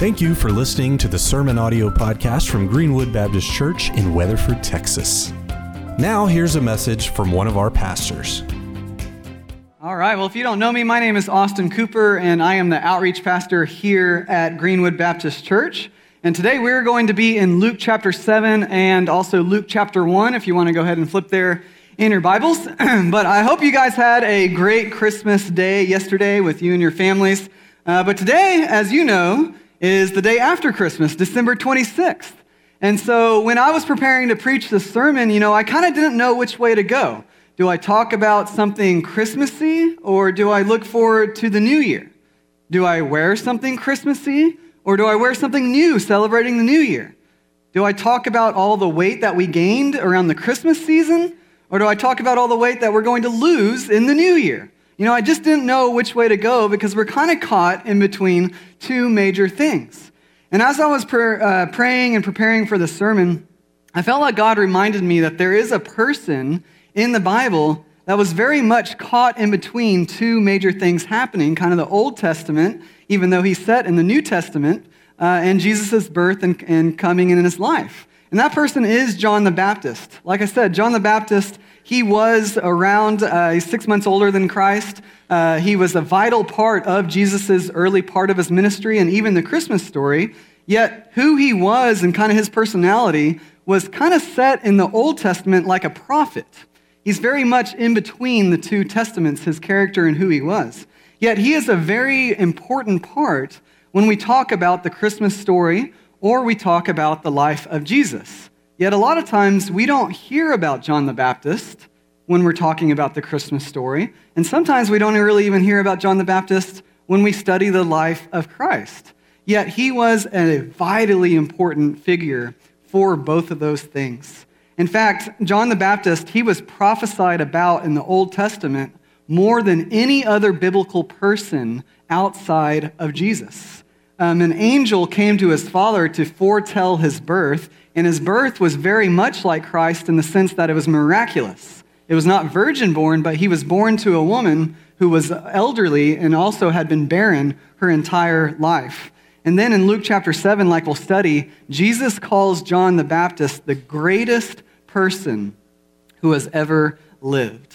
Thank you for listening to the Sermon Audio Podcast from Greenwood Baptist Church in Weatherford, Texas. Now, here's a message from one of our pastors. All right, well, if you don't know me, my name is Austin Cooper, and I am the outreach pastor here at Greenwood Baptist Church. And today we're going to be in Luke chapter 7 and also Luke chapter 1, if you want to go ahead and flip there in your Bibles. but I hope you guys had a great Christmas day yesterday with you and your families. Uh, but today, as you know, is the day after Christmas, December 26th. And so when I was preparing to preach this sermon, you know, I kind of didn't know which way to go. Do I talk about something Christmassy or do I look forward to the new year? Do I wear something Christmassy or do I wear something new celebrating the new year? Do I talk about all the weight that we gained around the Christmas season or do I talk about all the weight that we're going to lose in the new year? You know, I just didn't know which way to go because we're kind of caught in between two major things. And as I was uh, praying and preparing for the sermon, I felt like God reminded me that there is a person in the Bible that was very much caught in between two major things happening, kind of the Old Testament, even though he's set in the New Testament, uh, and Jesus' birth and, and coming in his life. And that person is John the Baptist. Like I said, John the Baptist he was around, uh, six months older than Christ. Uh, he was a vital part of Jesus' early part of his ministry and even the Christmas story. Yet, who he was and kind of his personality was kind of set in the Old Testament like a prophet. He's very much in between the two testaments, his character and who he was. Yet, he is a very important part when we talk about the Christmas story or we talk about the life of Jesus. Yet a lot of times we don't hear about John the Baptist when we're talking about the Christmas story. And sometimes we don't really even hear about John the Baptist when we study the life of Christ. Yet he was a vitally important figure for both of those things. In fact, John the Baptist, he was prophesied about in the Old Testament more than any other biblical person outside of Jesus. Um, an angel came to his father to foretell his birth, and his birth was very much like Christ in the sense that it was miraculous. It was not virgin born, but he was born to a woman who was elderly and also had been barren her entire life. And then in Luke chapter 7, like we'll study, Jesus calls John the Baptist the greatest person who has ever lived.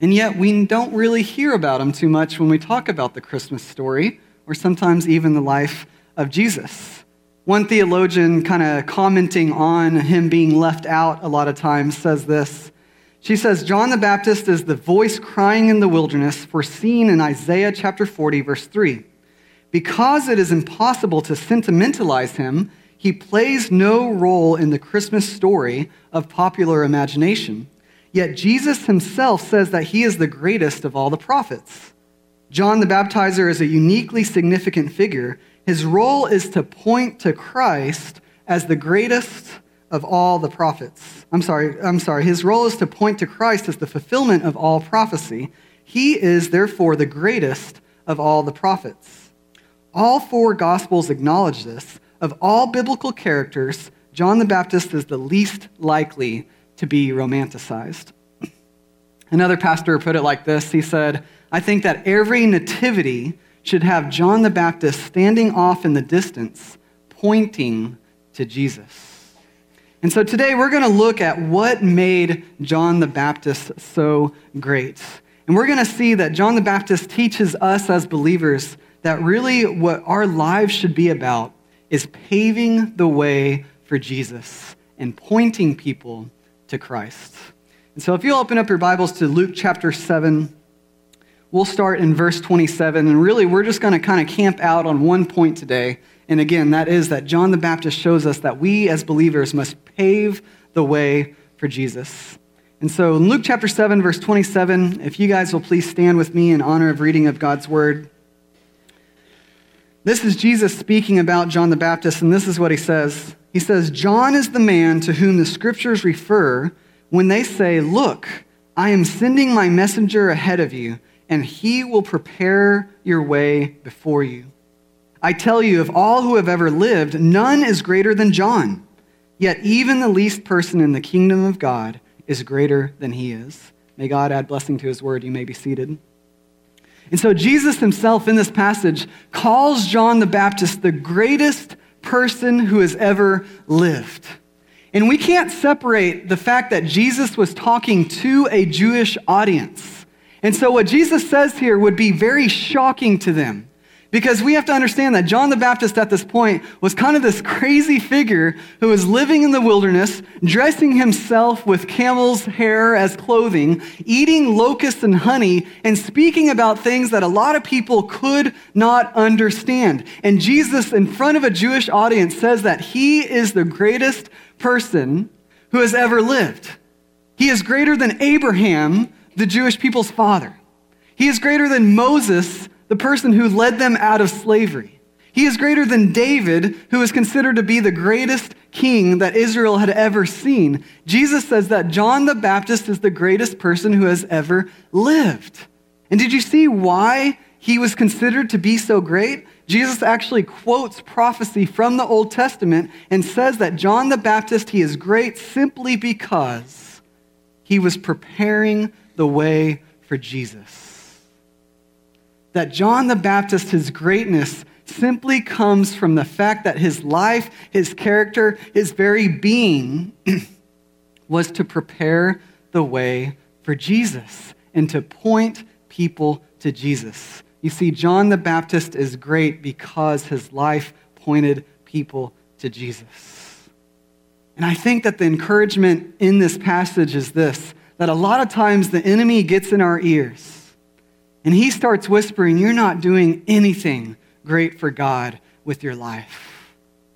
And yet we don't really hear about him too much when we talk about the Christmas story or sometimes even the life of Jesus. One theologian, kind of commenting on him being left out a lot of times, says this. She says, John the Baptist is the voice crying in the wilderness, foreseen in Isaiah chapter 40, verse 3. Because it is impossible to sentimentalize him, he plays no role in the Christmas story of popular imagination. Yet Jesus himself says that he is the greatest of all the prophets. John the Baptizer is a uniquely significant figure his role is to point to Christ as the greatest of all the prophets. I'm sorry, I'm sorry. His role is to point to Christ as the fulfillment of all prophecy. He is therefore the greatest of all the prophets. All four gospels acknowledge this. Of all biblical characters, John the Baptist is the least likely to be romanticized. Another pastor put it like this. He said, I think that every nativity should have John the Baptist standing off in the distance, pointing to Jesus. And so today we're going to look at what made John the Baptist so great. And we're going to see that John the Baptist teaches us as believers that really what our lives should be about is paving the way for Jesus and pointing people to Christ. And so if you'll open up your Bibles to Luke chapter 7, We'll start in verse 27, and really we're just going to kind of camp out on one point today. And again, that is that John the Baptist shows us that we as believers must pave the way for Jesus. And so in Luke chapter 7, verse 27, if you guys will please stand with me in honor of reading of God's word. This is Jesus speaking about John the Baptist, and this is what he says. He says, John is the man to whom the scriptures refer when they say, Look, I am sending my messenger ahead of you and he will prepare your way before you. I tell you, of all who have ever lived, none is greater than John. Yet even the least person in the kingdom of God is greater than he is. May God add blessing to his word. You may be seated. And so Jesus himself in this passage calls John the Baptist the greatest person who has ever lived. And we can't separate the fact that Jesus was talking to a Jewish audience. And so what Jesus says here would be very shocking to them. Because we have to understand that John the Baptist at this point was kind of this crazy figure who was living in the wilderness, dressing himself with camel's hair as clothing, eating locusts and honey, and speaking about things that a lot of people could not understand. And Jesus, in front of a Jewish audience, says that he is the greatest person who has ever lived. He is greater than Abraham, the Jewish people's father. He is greater than Moses, the person who led them out of slavery. He is greater than David, who is considered to be the greatest king that Israel had ever seen. Jesus says that John the Baptist is the greatest person who has ever lived. And did you see why he was considered to be so great? Jesus actually quotes prophecy from the Old Testament and says that John the Baptist, he is great simply because he was preparing the way for Jesus that John the Baptist, his greatness, simply comes from the fact that his life, his character, his very being was to prepare the way for Jesus and to point people to Jesus. You see, John the Baptist is great because his life pointed people to Jesus. And I think that the encouragement in this passage is this that a lot of times the enemy gets in our ears and he starts whispering, You're not doing anything great for God with your life.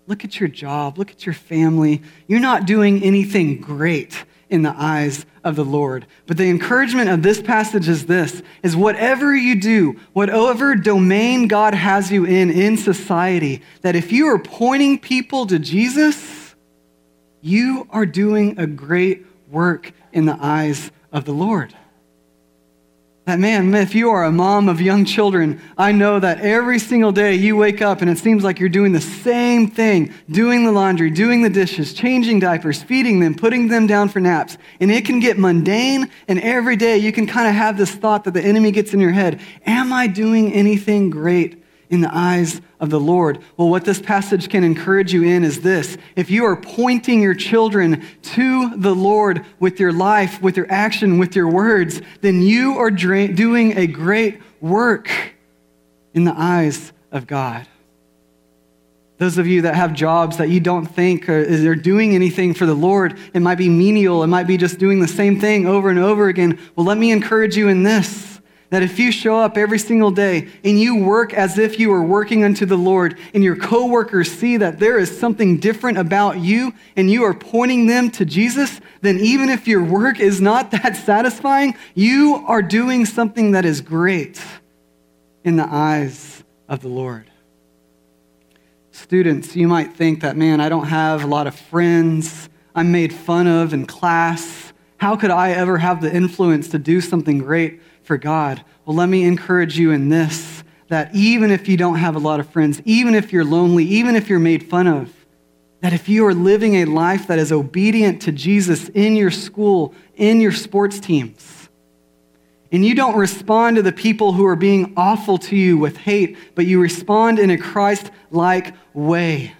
Look at your job. Look at your family. You're not doing anything great in the eyes of the Lord. But the encouragement of this passage is this is whatever you do, whatever domain God has you in in society, that if you are pointing people to Jesus, you are doing a great work in the eyes of the Lord. That man, if you are a mom of young children, I know that every single day you wake up and it seems like you're doing the same thing doing the laundry, doing the dishes, changing diapers, feeding them, putting them down for naps. And it can get mundane, and every day you can kind of have this thought that the enemy gets in your head Am I doing anything great in the eyes of the Lord. Well, what this passage can encourage you in is this if you are pointing your children to the Lord with your life, with your action, with your words, then you are doing a great work in the eyes of God. Those of you that have jobs that you don't think are, are doing anything for the Lord, it might be menial, it might be just doing the same thing over and over again. Well, let me encourage you in this that if you show up every single day and you work as if you are working unto the Lord, and your coworkers see that there is something different about you and you are pointing them to Jesus, then even if your work is not that satisfying, you are doing something that is great in the eyes of the Lord. Students, you might think that, man, I don't have a lot of friends. I'm made fun of in class. How could I ever have the influence to do something great for God. Well, let me encourage you in this that even if you don't have a lot of friends, even if you're lonely, even if you're made fun of, that if you are living a life that is obedient to Jesus in your school, in your sports teams, and you don't respond to the people who are being awful to you with hate, but you respond in a Christ like way,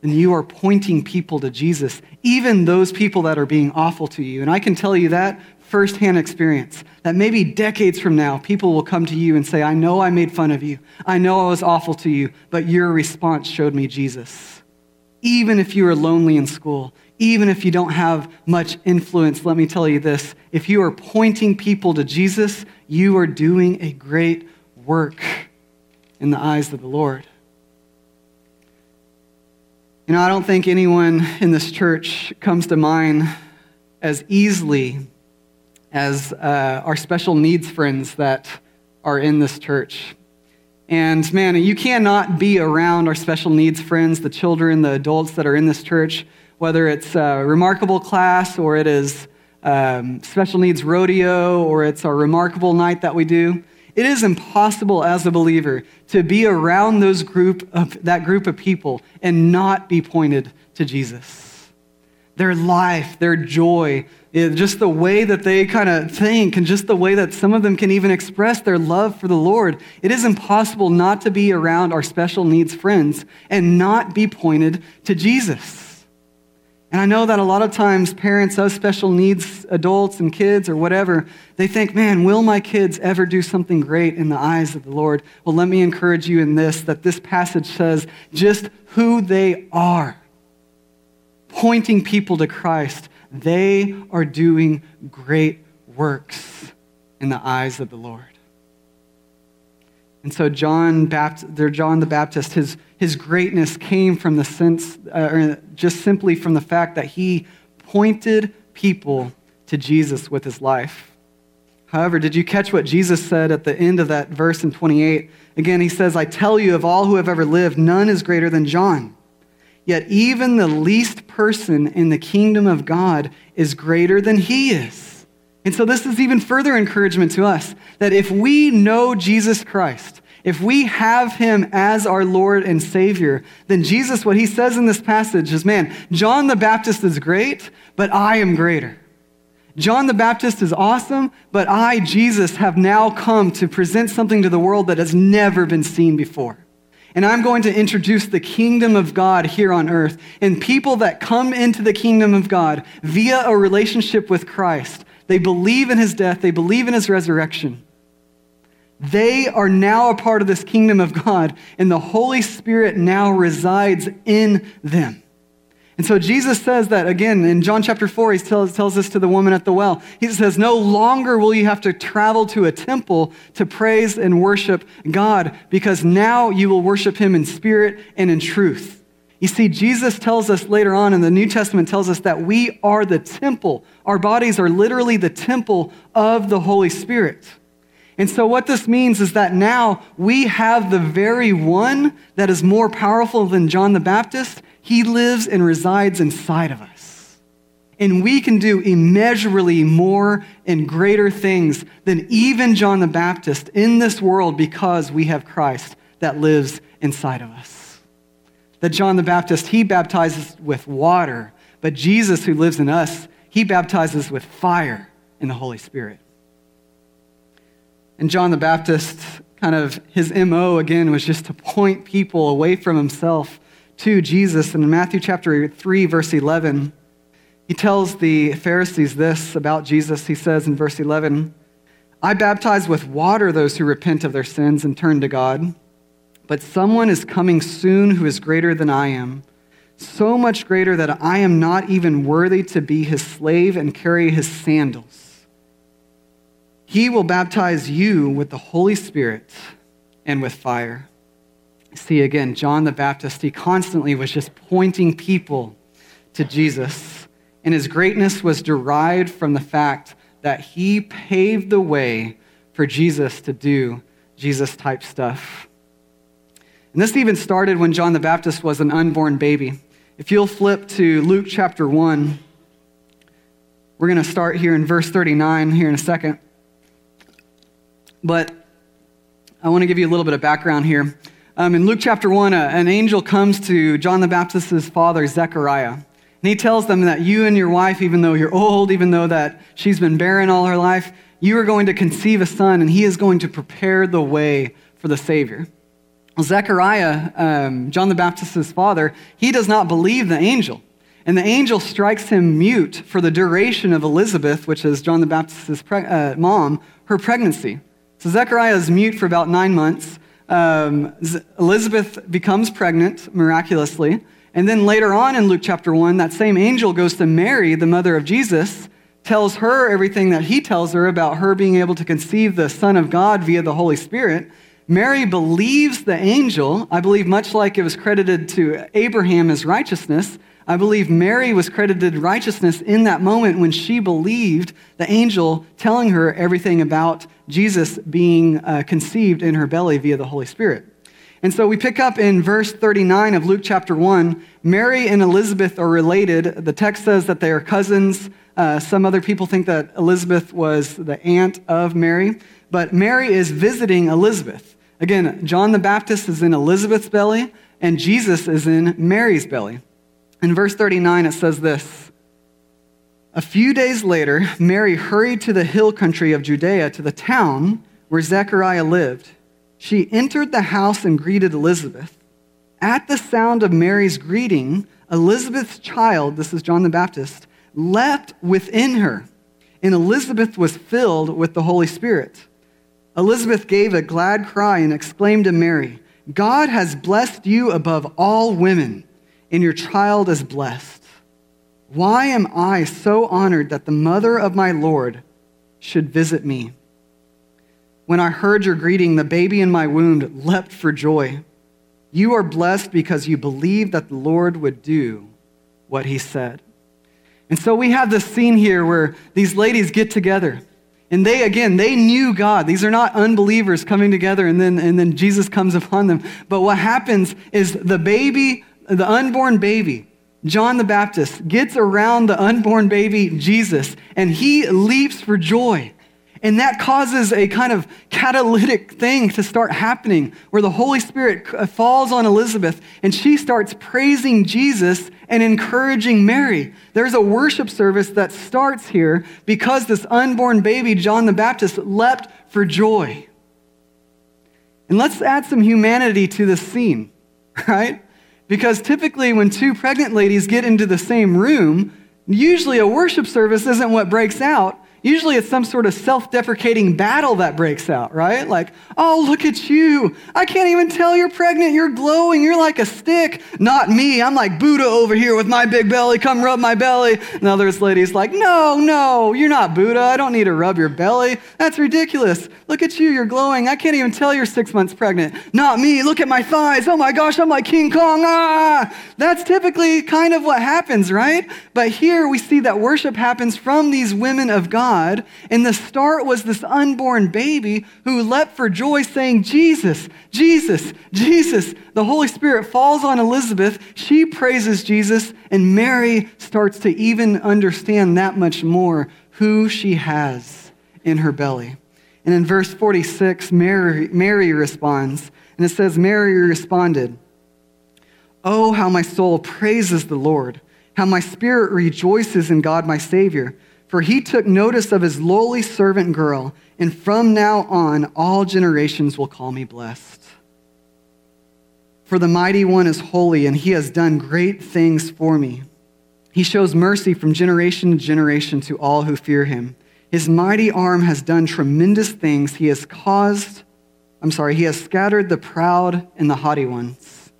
then you are pointing people to Jesus, even those people that are being awful to you. And I can tell you that firsthand experience that maybe decades from now, people will come to you and say, I know I made fun of you. I know I was awful to you, but your response showed me Jesus. Even if you are lonely in school, even if you don't have much influence, let me tell you this if you are pointing people to Jesus, you are doing a great work in the eyes of the Lord. You know, I don't think anyone in this church comes to mind as easily as uh, our special needs friends that are in this church. And man, you cannot be around our special needs friends, the children, the adults that are in this church, whether it's a remarkable class or it is um, special needs rodeo or it's our remarkable night that we do. It is impossible as a believer to be around those group of, that group of people and not be pointed to Jesus. Their life, their joy, eh, just the way that they kind of think, and just the way that some of them can even express their love for the Lord. It is impossible not to be around our special needs friends and not be pointed to Jesus. And I know that a lot of times parents of special needs adults and kids or whatever, they think, man, will my kids ever do something great in the eyes of the Lord? Well, let me encourage you in this that this passage says just who they are, pointing people to Christ. They are doing great works in the eyes of the Lord. And so John, Baptist, John the Baptist, his, his greatness came from the sense, uh, or just simply from the fact that he pointed people to Jesus with his life. However, did you catch what Jesus said at the end of that verse in 28? Again, he says, I tell you, of all who have ever lived, none is greater than John. Yet even the least person in the kingdom of God is greater than he is. And so, this is even further encouragement to us that if we know Jesus Christ, if we have him as our Lord and Savior, then Jesus, what he says in this passage is man, John the Baptist is great, but I am greater. John the Baptist is awesome, but I, Jesus, have now come to present something to the world that has never been seen before. And I'm going to introduce the kingdom of God here on earth. And people that come into the kingdom of God via a relationship with Christ they believe in his death, they believe in his resurrection. They are now a part of this kingdom of God, and the Holy Spirit now resides in them. And so Jesus says that again in John chapter 4, he tells, tells this to the woman at the well. He says, No longer will you have to travel to a temple to praise and worship God, because now you will worship him in spirit and in truth. You see, Jesus tells us later on in the New Testament, tells us that we are the temple. Our bodies are literally the temple of the Holy Spirit. And so, what this means is that now we have the very one that is more powerful than John the Baptist. He lives and resides inside of us. And we can do immeasurably more and greater things than even John the Baptist in this world because we have Christ that lives inside of us that John the Baptist, he baptizes with water, but Jesus, who lives in us, he baptizes with fire in the Holy Spirit. And John the Baptist, kind of his MO again was just to point people away from himself to Jesus. And in Matthew chapter 3, verse 11, he tells the Pharisees this about Jesus. He says in verse 11, I baptize with water those who repent of their sins and turn to God. But someone is coming soon who is greater than I am, so much greater that I am not even worthy to be his slave and carry his sandals. He will baptize you with the Holy Spirit and with fire. See, again, John the Baptist, he constantly was just pointing people to Jesus, and his greatness was derived from the fact that he paved the way for Jesus to do Jesus type stuff. And this even started when John the Baptist was an unborn baby. If you'll flip to Luke chapter 1, we're going to start here in verse 39 here in a second. But I want to give you a little bit of background here. Um, in Luke chapter 1, uh, an angel comes to John the Baptist's father, Zechariah. And he tells them that you and your wife, even though you're old, even though that she's been barren all her life, you are going to conceive a son, and he is going to prepare the way for the Savior. Zechariah, um, John the Baptist's father, he does not believe the angel. And the angel strikes him mute for the duration of Elizabeth, which is John the Baptist's uh, mom, her pregnancy. So Zechariah is mute for about nine months. Um, Elizabeth becomes pregnant miraculously. And then later on in Luke chapter 1, that same angel goes to Mary, the mother of Jesus, tells her everything that he tells her about her being able to conceive the Son of God via the Holy Spirit. Mary believes the angel. I believe, much like it was credited to Abraham as righteousness, I believe Mary was credited righteousness in that moment when she believed the angel telling her everything about Jesus being uh, conceived in her belly via the Holy Spirit. And so we pick up in verse 39 of Luke chapter 1. Mary and Elizabeth are related. The text says that they are cousins. Uh, some other people think that Elizabeth was the aunt of Mary. But Mary is visiting Elizabeth. Again, John the Baptist is in Elizabeth's belly, and Jesus is in Mary's belly. In verse 39, it says this A few days later, Mary hurried to the hill country of Judea to the town where Zechariah lived. She entered the house and greeted Elizabeth. At the sound of Mary's greeting, Elizabeth's child, this is John the Baptist, leapt within her, and Elizabeth was filled with the Holy Spirit. Elizabeth gave a glad cry and exclaimed to Mary, God has blessed you above all women, and your child is blessed. Why am I so honored that the mother of my Lord should visit me? When I heard your greeting, the baby in my womb leapt for joy. You are blessed because you believed that the Lord would do what he said. And so we have this scene here where these ladies get together. And they, again, they knew God. These are not unbelievers coming together and then, and then Jesus comes upon them. But what happens is the baby, the unborn baby, John the Baptist, gets around the unborn baby, Jesus, and he leaps for joy. And that causes a kind of catalytic thing to start happening where the Holy Spirit falls on Elizabeth and she starts praising Jesus and encouraging Mary. There's a worship service that starts here because this unborn baby, John the Baptist, leapt for joy. And let's add some humanity to this scene, right? Because typically, when two pregnant ladies get into the same room, usually a worship service isn't what breaks out Usually it's some sort of self deprecating battle that breaks out, right? Like, oh, look at you. I can't even tell you're pregnant. You're glowing. You're like a stick. Not me. I'm like Buddha over here with my big belly. Come rub my belly. And others ladies like, no, no, you're not Buddha. I don't need to rub your belly. That's ridiculous. Look at you. You're glowing. I can't even tell you're six months pregnant. Not me. Look at my thighs. Oh my gosh, I'm like King Kong. Ah! That's typically kind of what happens, right? But here we see that worship happens from these women of God God. And the start was this unborn baby who leapt for joy, saying, Jesus, Jesus, Jesus. The Holy Spirit falls on Elizabeth. She praises Jesus, and Mary starts to even understand that much more who she has in her belly. And in verse 46, Mary, Mary responds, and it says, Mary responded, Oh, how my soul praises the Lord, how my spirit rejoices in God my Savior for he took notice of his lowly servant girl, and from now on all generations will call me blessed. For the mighty one is holy, and he has done great things for me. He shows mercy from generation to generation to all who fear him. His mighty arm has done tremendous things. He has caused, I'm sorry, he has scattered the proud and the haughty ones.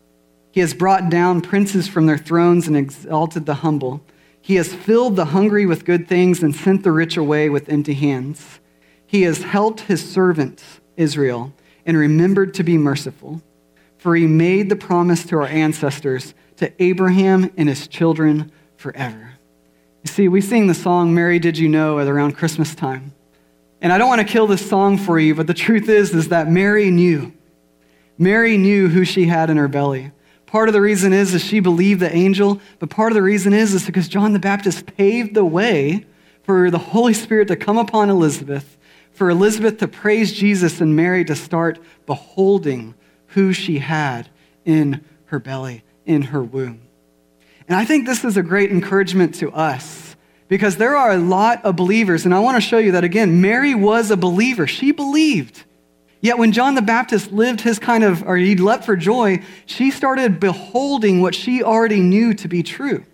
He has brought down princes from their thrones and exalted the humble. He has filled the hungry with good things and sent the rich away with empty hands. He has helped his servant Israel and remembered to be merciful, for he made the promise to our ancestors, to Abraham and his children forever. You see, we sing the song, Mary Did You Know, at around Christmas time. And I don't want to kill this song for you, but the truth is, is that Mary knew. Mary knew who she had in her belly. Part of the reason is that she believed the angel, but part of the reason is is because John the Baptist paved the way for the Holy Spirit to come upon Elizabeth, for Elizabeth to praise Jesus and Mary to start beholding who she had in her belly, in her womb. And I think this is a great encouragement to us because there are a lot of believers, and I want to show you that again. Mary was a believer, she believed. Yet when John the Baptist lived his kind of, or he leapt for joy, she started beholding what she already knew to be true.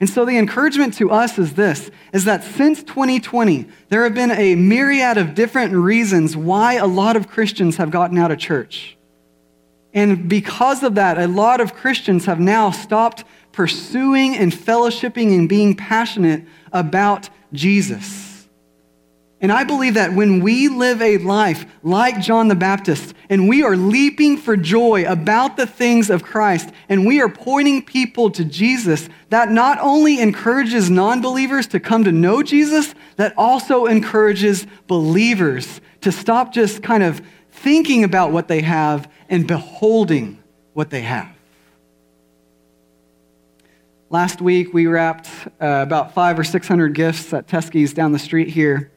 And so the encouragement to us is this, is that since 2020, there have been a myriad of different reasons why a lot of Christians have gotten out of church. And because of that, a lot of Christians have now stopped pursuing and fellowshipping and being passionate about Jesus. And I believe that when we live a life like John the Baptist, and we are leaping for joy about the things of Christ, and we are pointing people to Jesus, that not only encourages non believers to come to know Jesus, that also encourages believers to stop just kind of thinking about what they have and beholding what they have. Last week, we wrapped uh, about five or 600 gifts at Teskey's down the street here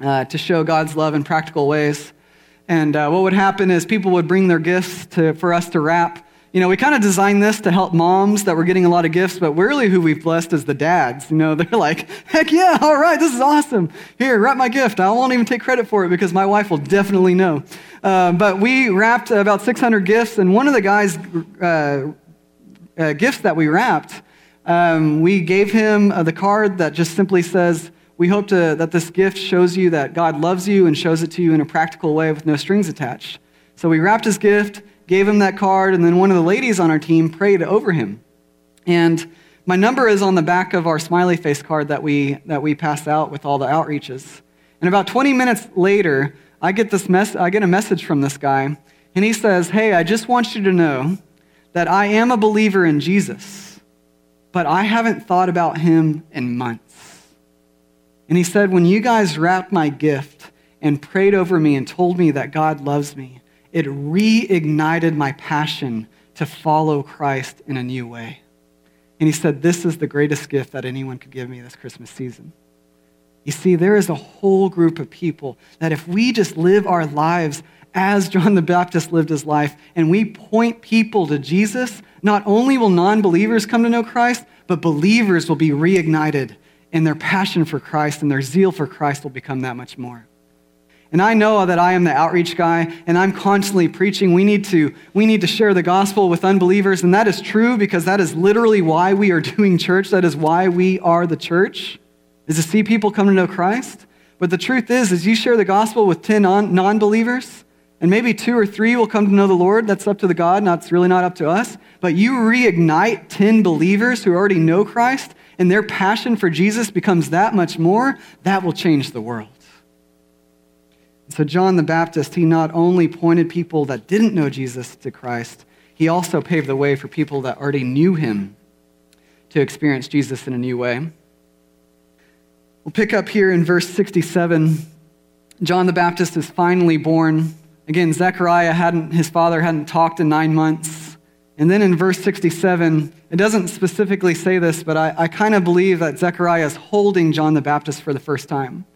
uh, to show God's love in practical ways. And uh, what would happen is people would bring their gifts to, for us to wrap. you know, we kind of designed this to help moms that were getting a lot of gifts, but really who we've blessed is the dads. You know, they're like, heck yeah, all right, this is awesome. Here, wrap my gift. I won't even take credit for it because my wife will definitely know. Uh, but we wrapped about 600 gifts, and one of the guys' uh, uh, gifts that we wrapped, um, we gave him uh, the card that just simply says, we hope to, that this gift shows you that God loves you and shows it to you in a practical way with no strings attached. So we wrapped his gift, gave him that card, and then one of the ladies on our team prayed over him. And my number is on the back of our smiley face card that we, that we pass out with all the outreaches. And about 20 minutes later, I get, this mess, I get a message from this guy, and he says, Hey, I just want you to know that I am a believer in Jesus, but I haven't thought about him in months. And he said, When you guys wrapped my gift and prayed over me and told me that God loves me, it reignited my passion to follow Christ in a new way. And he said, This is the greatest gift that anyone could give me this Christmas season. You see, there is a whole group of people that if we just live our lives as John the Baptist lived his life and we point people to Jesus, not only will non believers come to know Christ, but believers will be reignited and their passion for Christ and their zeal for Christ will become that much more. And I know that I am the outreach guy and I'm constantly preaching. We need to, we need to share the gospel with unbelievers. And that is true because that is literally why we are doing church. That is why we are the church, is to see people come to know Christ. But the truth is, as you share the gospel with 10 non believers, and maybe two or three will come to know the Lord, that's up to the God, that's really not up to us. But you reignite 10 believers who already know Christ, and their passion for Jesus becomes that much more, that will change the world. So, John the Baptist, he not only pointed people that didn't know Jesus to Christ, he also paved the way for people that already knew him to experience Jesus in a new way. We'll pick up here in verse 67. John the Baptist is finally born. Again, Zechariah hadn't, his father hadn't talked in nine months. And then in verse 67, it doesn't specifically say this, but I, I kind of believe that Zechariah is holding John the Baptist for the first time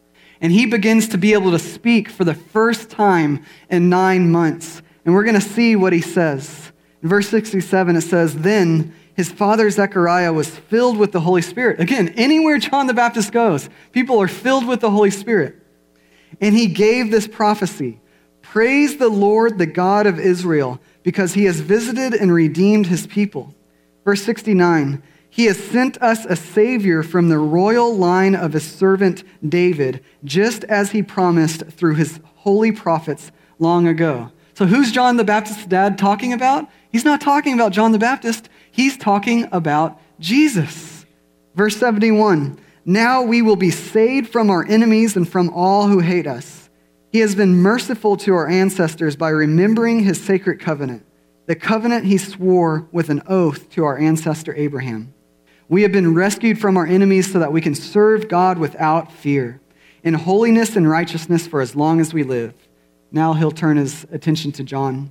and he begins to be able to speak for the first time in nine months. And we're going to see what he says. In verse 67, it says, Then his father Zechariah was filled with the Holy Spirit. Again, anywhere John the Baptist goes, people are filled with the Holy Spirit. And he gave this prophecy Praise the Lord, the God of Israel, because he has visited and redeemed his people. Verse 69 he has sent us a Savior from the royal line of his servant David, just as he promised through his holy prophets long ago. So, who's John the Baptist's dad talking about? He's not talking about John the Baptist, he's talking about Jesus. Verse 71 Now we will be saved from our enemies and from all who hate us. He has been merciful to our ancestors by remembering his sacred covenant, the covenant he swore with an oath to our ancestor Abraham. We have been rescued from our enemies so that we can serve God without fear, in holiness and righteousness for as long as we live. Now he'll turn his attention to John.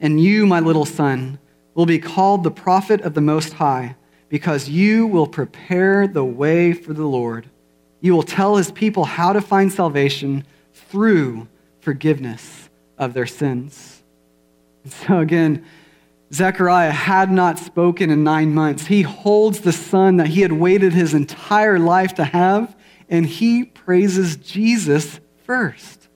And you, my little son, will be called the prophet of the Most High, because you will prepare the way for the Lord. You will tell his people how to find salvation through forgiveness of their sins. So, again, Zechariah had not spoken in nine months. He holds the son that he had waited his entire life to have, and he praises Jesus first.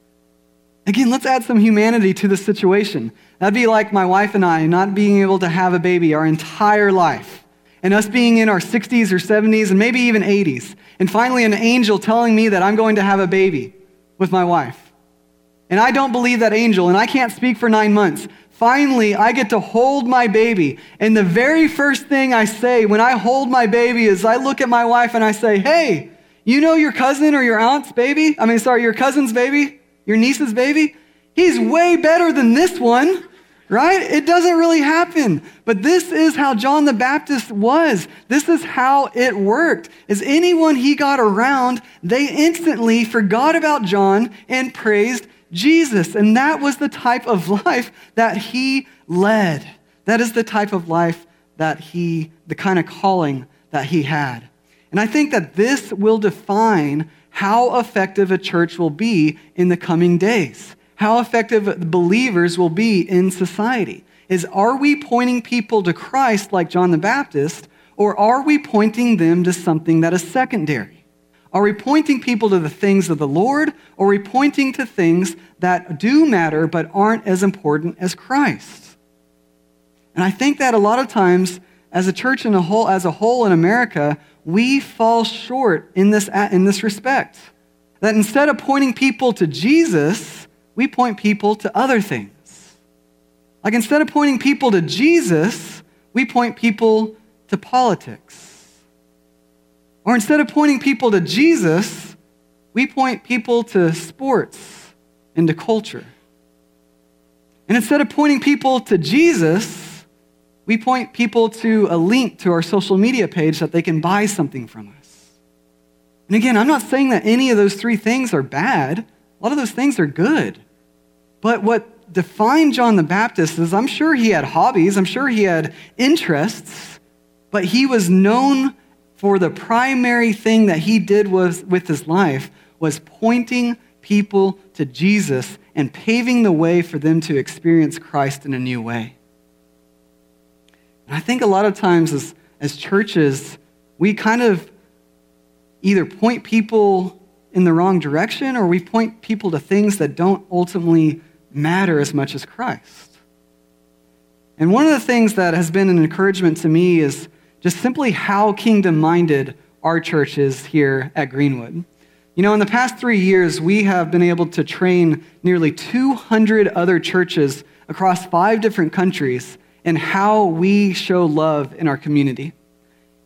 Again, let's add some humanity to the situation. That'd be like my wife and I not being able to have a baby our entire life, and us being in our 60s or 70s and maybe even 80s, and finally an angel telling me that I'm going to have a baby with my wife. And I don't believe that angel, and I can't speak for nine months. Finally, I get to hold my baby. And the very first thing I say when I hold my baby is I look at my wife and I say, Hey, you know your cousin or your aunt's baby? I mean, sorry, your cousin's baby? Your niece's baby? He's way better than this one, right? It doesn't really happen. But this is how John the Baptist was. This is how it worked. Is anyone he got around, they instantly forgot about John and praised Jesus. And that was the type of life that he led. That is the type of life that he, the kind of calling that he had. And I think that this will define how effective a church will be in the coming days, how effective believers will be in society. is are we pointing people to Christ like John the Baptist, or are we pointing them to something that is secondary? Are we pointing people to the things of the Lord, or are we pointing to things that do matter but aren't as important as Christ? And I think that a lot of times, as a church in a whole, as a whole in America, we fall short in this, in this respect. That instead of pointing people to Jesus, we point people to other things. Like instead of pointing people to Jesus, we point people to politics. Or instead of pointing people to Jesus, we point people to sports and to culture. And instead of pointing people to Jesus, we point people to a link to our social media page that they can buy something from us. And again, I'm not saying that any of those three things are bad. A lot of those things are good. But what defined John the Baptist is I'm sure he had hobbies, I'm sure he had interests, but he was known for the primary thing that he did was, with his life was pointing people to Jesus and paving the way for them to experience Christ in a new way. And I think a lot of times as, as churches, we kind of either point people in the wrong direction or we point people to things that don't ultimately matter as much as Christ. And one of the things that has been an encouragement to me is just simply how kingdom minded our church is here at Greenwood. You know, in the past three years, we have been able to train nearly 200 other churches across five different countries in how we show love in our community.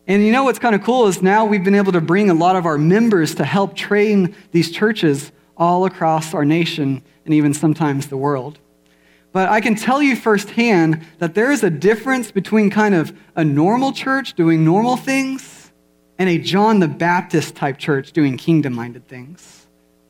And you know what's kind of cool is now we've been able to bring a lot of our members to help train these churches all across our nation and even sometimes the world. But I can tell you firsthand that there is a difference between kind of a normal church doing normal things and a John the Baptist type church doing kingdom minded things.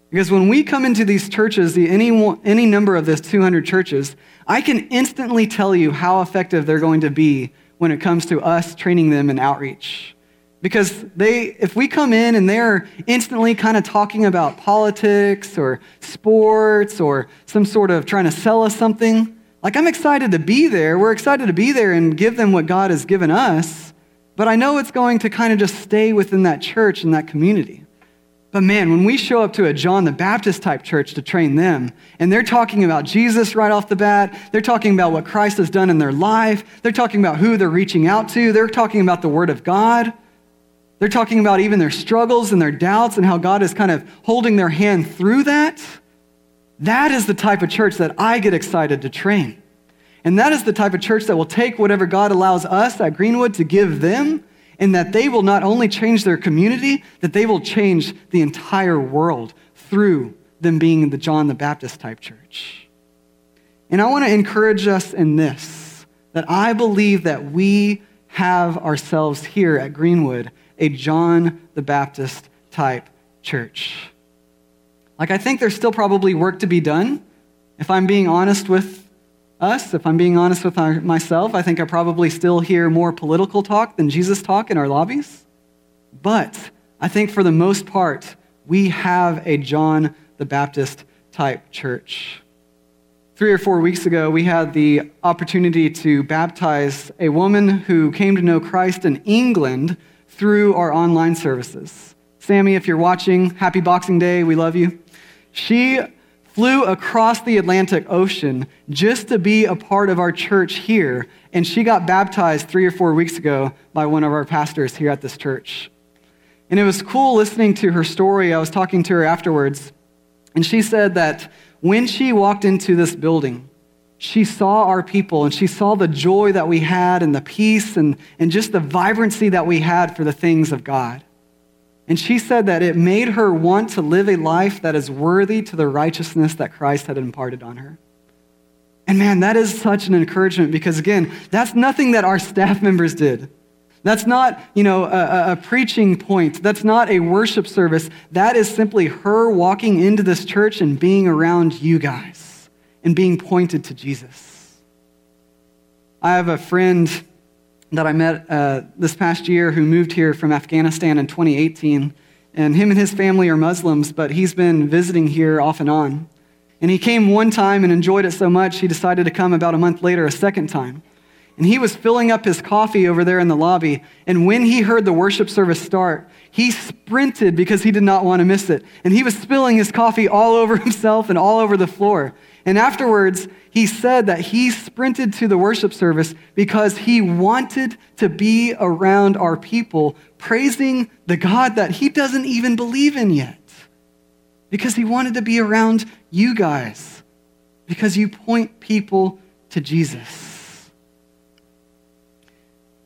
Because when we come into these churches, the, any, any number of those 200 churches, I can instantly tell you how effective they're going to be when it comes to us training them in outreach. Because they, if we come in and they're instantly kind of talking about politics or sports or some sort of trying to sell us something, like I'm excited to be there. We're excited to be there and give them what God has given us. But I know it's going to kind of just stay within that church and that community. But man, when we show up to a John the Baptist type church to train them, and they're talking about Jesus right off the bat, they're talking about what Christ has done in their life, they're talking about who they're reaching out to, they're talking about the Word of God. They're talking about even their struggles and their doubts and how God is kind of holding their hand through that. That is the type of church that I get excited to train. And that is the type of church that will take whatever God allows us at Greenwood to give them, and that they will not only change their community, that they will change the entire world through them being the John the Baptist type church. And I want to encourage us in this that I believe that we have ourselves here at Greenwood a John the Baptist type church. Like, I think there's still probably work to be done. If I'm being honest with us, if I'm being honest with our, myself, I think I probably still hear more political talk than Jesus talk in our lobbies. But I think for the most part, we have a John the Baptist type church. Three or four weeks ago, we had the opportunity to baptize a woman who came to know Christ in England through our online services. Sammy, if you're watching, happy Boxing Day. We love you. She flew across the Atlantic Ocean just to be a part of our church here, and she got baptized three or four weeks ago by one of our pastors here at this church. And it was cool listening to her story. I was talking to her afterwards, and she said that when she walked into this building, she saw our people and she saw the joy that we had and the peace and, and just the vibrancy that we had for the things of God. And she said that it made her want to live a life that is worthy to the righteousness that Christ had imparted on her. And man, that is such an encouragement because, again, that's nothing that our staff members did. That's not, you know, a, a, preaching point. That's not a worship service. That is simply her walking into this church and being around you guys and being pointed to Jesus. I have a friend that I met uh, this past year who moved here from Afghanistan in 2018. And him and his family are Muslims, but he's been visiting here off and on. And he came one time and enjoyed it so much, he decided to come about a month later a second time. And he was filling up his coffee over there in the lobby. And when he heard the worship service start, he sprinted because he did not want to miss it. And he was spilling his coffee all over himself and all over the floor. And afterwards, he said that he sprinted to the worship service because he wanted to be around our people, praising the God that he doesn't even believe in yet. Because he wanted to be around you guys, because you point people to Jesus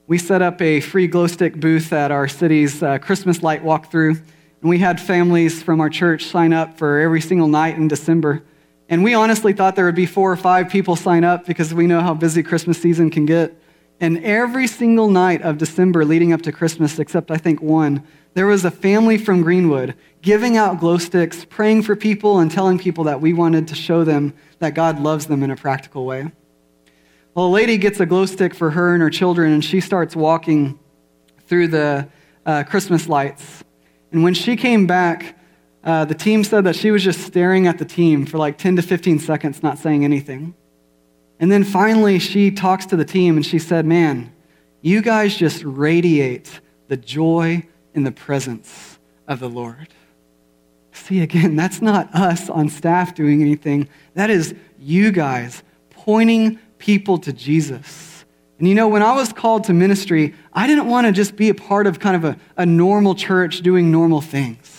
we set up a free glow stick booth at our city's uh, Christmas light walkthrough. And we had families from our church sign up for every single night in December. And we honestly thought there would be four or five people sign up because we know how busy Christmas season can get. And every single night of December leading up to Christmas, except I think one, there was a family from Greenwood giving out glow sticks, praying for people, and telling people that we wanted to show them that God loves them in a practical way. Well, a lady gets a glow stick for her and her children, and she starts walking through the uh, Christmas lights. And when she came back, uh, the team said that she was just staring at the team for like 10 to 15 seconds, not saying anything. And then finally, she talks to the team and she said, Man, you guys just radiate the joy in the presence of the Lord. See, again, that's not us on staff doing anything. That is you guys pointing people to Jesus. And you know, when I was called to ministry, I didn't want to just be a part of kind of a, a normal church doing normal things.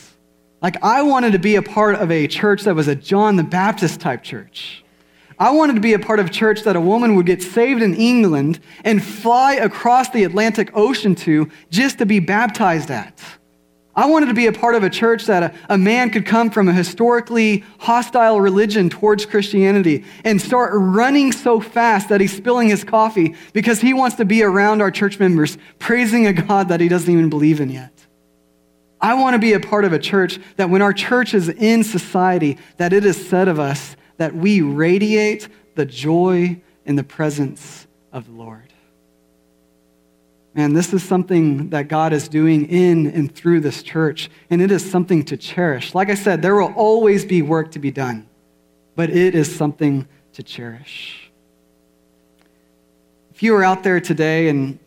Like, I wanted to be a part of a church that was a John the Baptist type church. I wanted to be a part of a church that a woman would get saved in England and fly across the Atlantic Ocean to just to be baptized at. I wanted to be a part of a church that a, a, man could come from a historically hostile religion towards Christianity and start running so fast that he's spilling his coffee because he wants to be around our church members, praising a God that he doesn't even believe in yet. I want to be a part of a church that when our church is in society, that it is said of us that we radiate the joy in the presence of the Lord. Man, this is something that God is doing in and through this church, and it is something to cherish. Like I said, there will always be work to be done, but it is something to cherish. If you are out there today and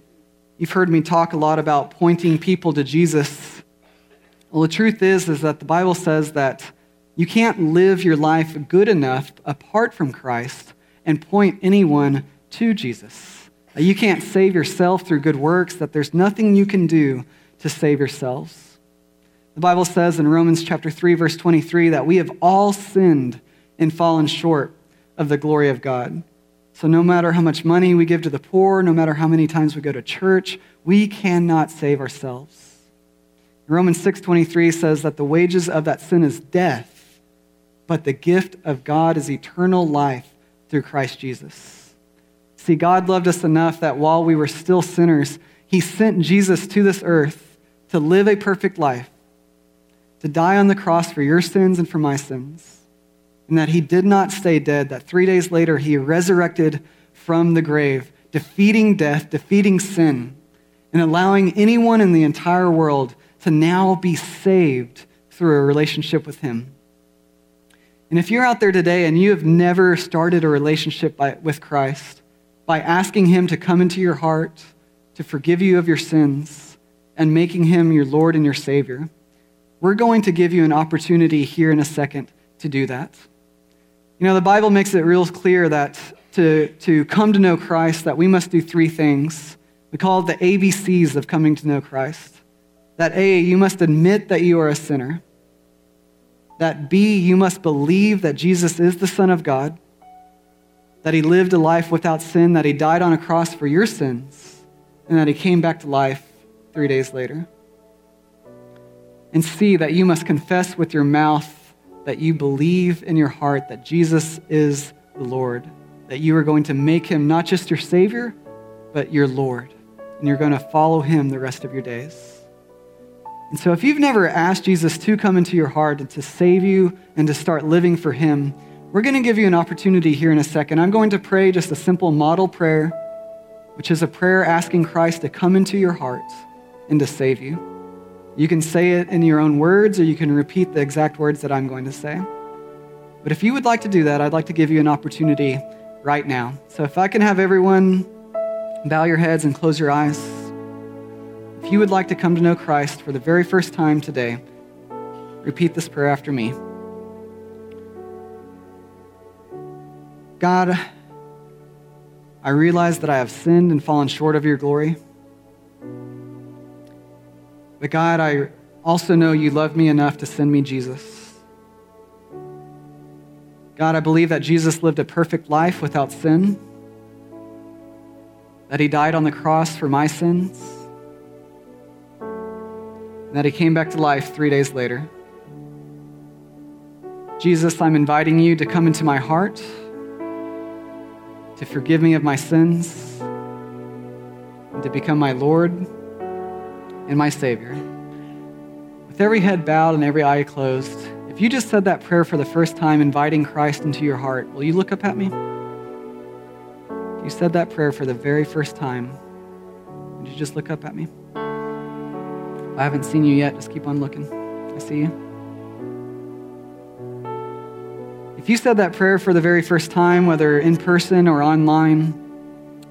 you've heard me talk a lot about pointing people to Jesus, well, the truth is, is that the Bible says that you can't live your life good enough apart from Christ and point anyone to Jesus. You can't save yourself through good works, that there's nothing you can do to save yourselves. The Bible says in Romans chapter 3 verse 23 that we have all sinned and fallen short of the glory of God. So no matter how much money we give to the poor, no matter how many times we go to church, we cannot save ourselves. Romans 6:23 says that the wages of that sin is death, but the gift of God is eternal life through Christ Jesus. See, God loved us enough that while we were still sinners, He sent Jesus to this earth to live a perfect life, to die on the cross for your sins and for my sins, and that He did not stay dead, that three days later He resurrected from the grave, defeating death, defeating sin, and allowing anyone in the entire world to now be saved through a relationship with Him. And if you're out there today and you have never started a relationship by, with Christ, by asking Him to come into your heart, to forgive you of your sins, and making Him your Lord and your Savior. We're going to give you an opportunity here in a second to do that. You know, the Bible makes it real clear that to, to come to know Christ, that we must do three things. We call it the ABCs of coming to know Christ. That A, you must admit that you are a sinner. That B, you must believe that Jesus is the Son of God that he lived a life without sin, that he died on a cross for your sins, and that he came back to life three days later. And see that you must confess with your mouth that you believe in your heart that Jesus is the Lord, that you are going to make him not just your Savior, but your Lord, and you're going to follow him the rest of your days. And so, if you've never asked Jesus to come into your heart and to save you and to start living for him, we're going to give you an opportunity here in a second. I'm going to pray just a simple model prayer, which is a prayer asking Christ to come into your heart and to save you. You can say it in your own words, or you can repeat the exact words that I'm going to say. But if you would like to do that, I'd like to give you an opportunity right now. So if I can have everyone bow your heads and close your eyes. If you would like to come to know Christ for the very first time today, repeat this prayer after me. God, I realize that I have sinned and fallen short of your glory. But God, I also know you love me enough to send me Jesus. God, I believe that Jesus lived a perfect life without sin, that he died on the cross for my sins, and that he came back to life three days later. Jesus, I'm inviting you to come into my heart to forgive me of my sins, and to become my Lord and my Savior. With every head bowed and every eye closed, if you just said that prayer for the first time, inviting Christ into your heart, will you look up at me? If you said that prayer for the very first time, would you just look up at me? I haven't seen you yet. Just keep on looking. I see you. If you said that prayer for the very first time, whether in person or online,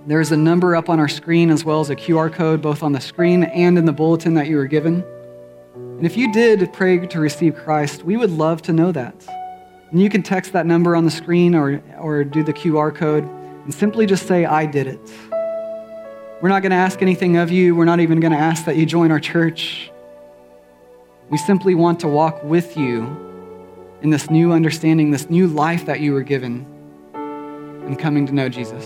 there's a number up on our screen as well as a QR code both on the screen and in the bulletin that you were given. And if you did pray to receive Christ, we would love to know that. And you can text that number on the screen or, or do the QR code and simply just say, I did it. We're not going to ask anything of you. We're not even going to ask that you join our church. We simply want to walk with you in this new understanding, this new life that you were given, and coming to know Jesus.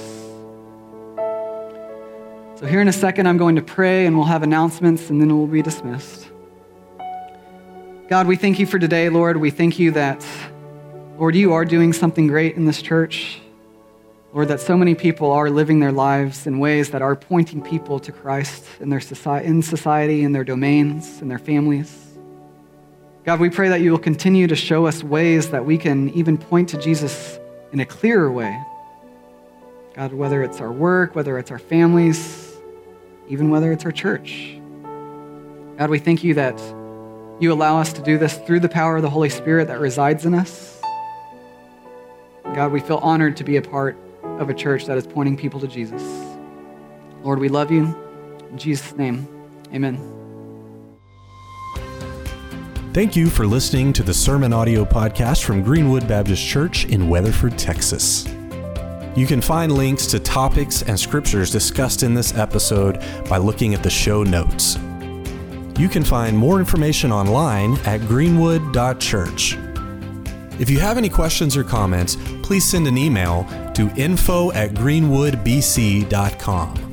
So, here in a second, I'm going to pray and we'll have announcements and then we'll be dismissed. God, we thank you for today, Lord. We thank you that, Lord, you are doing something great in this church. Lord, that so many people are living their lives in ways that are pointing people to Christ in their society, in society, in their domains, in their families. God, we pray that you will continue to show us ways that we can even point to Jesus in a clearer way. God, whether it's our work, whether it's our families, even whether it's our church. God, we thank you that you allow us to do this through the power of the Holy Spirit that resides in us. God, we feel honored to be a part of a church that is pointing people to Jesus. Lord, we love you. In Jesus' name, amen. Thank you for listening to the Sermon Audio Podcast from Greenwood Baptist Church in Weatherford, Texas. You can find links to topics and scriptures discussed in this episode by looking at the show notes. You can find more information online at greenwood.church. If you have any questions or comments, please send an email to info at greenwoodbc.com.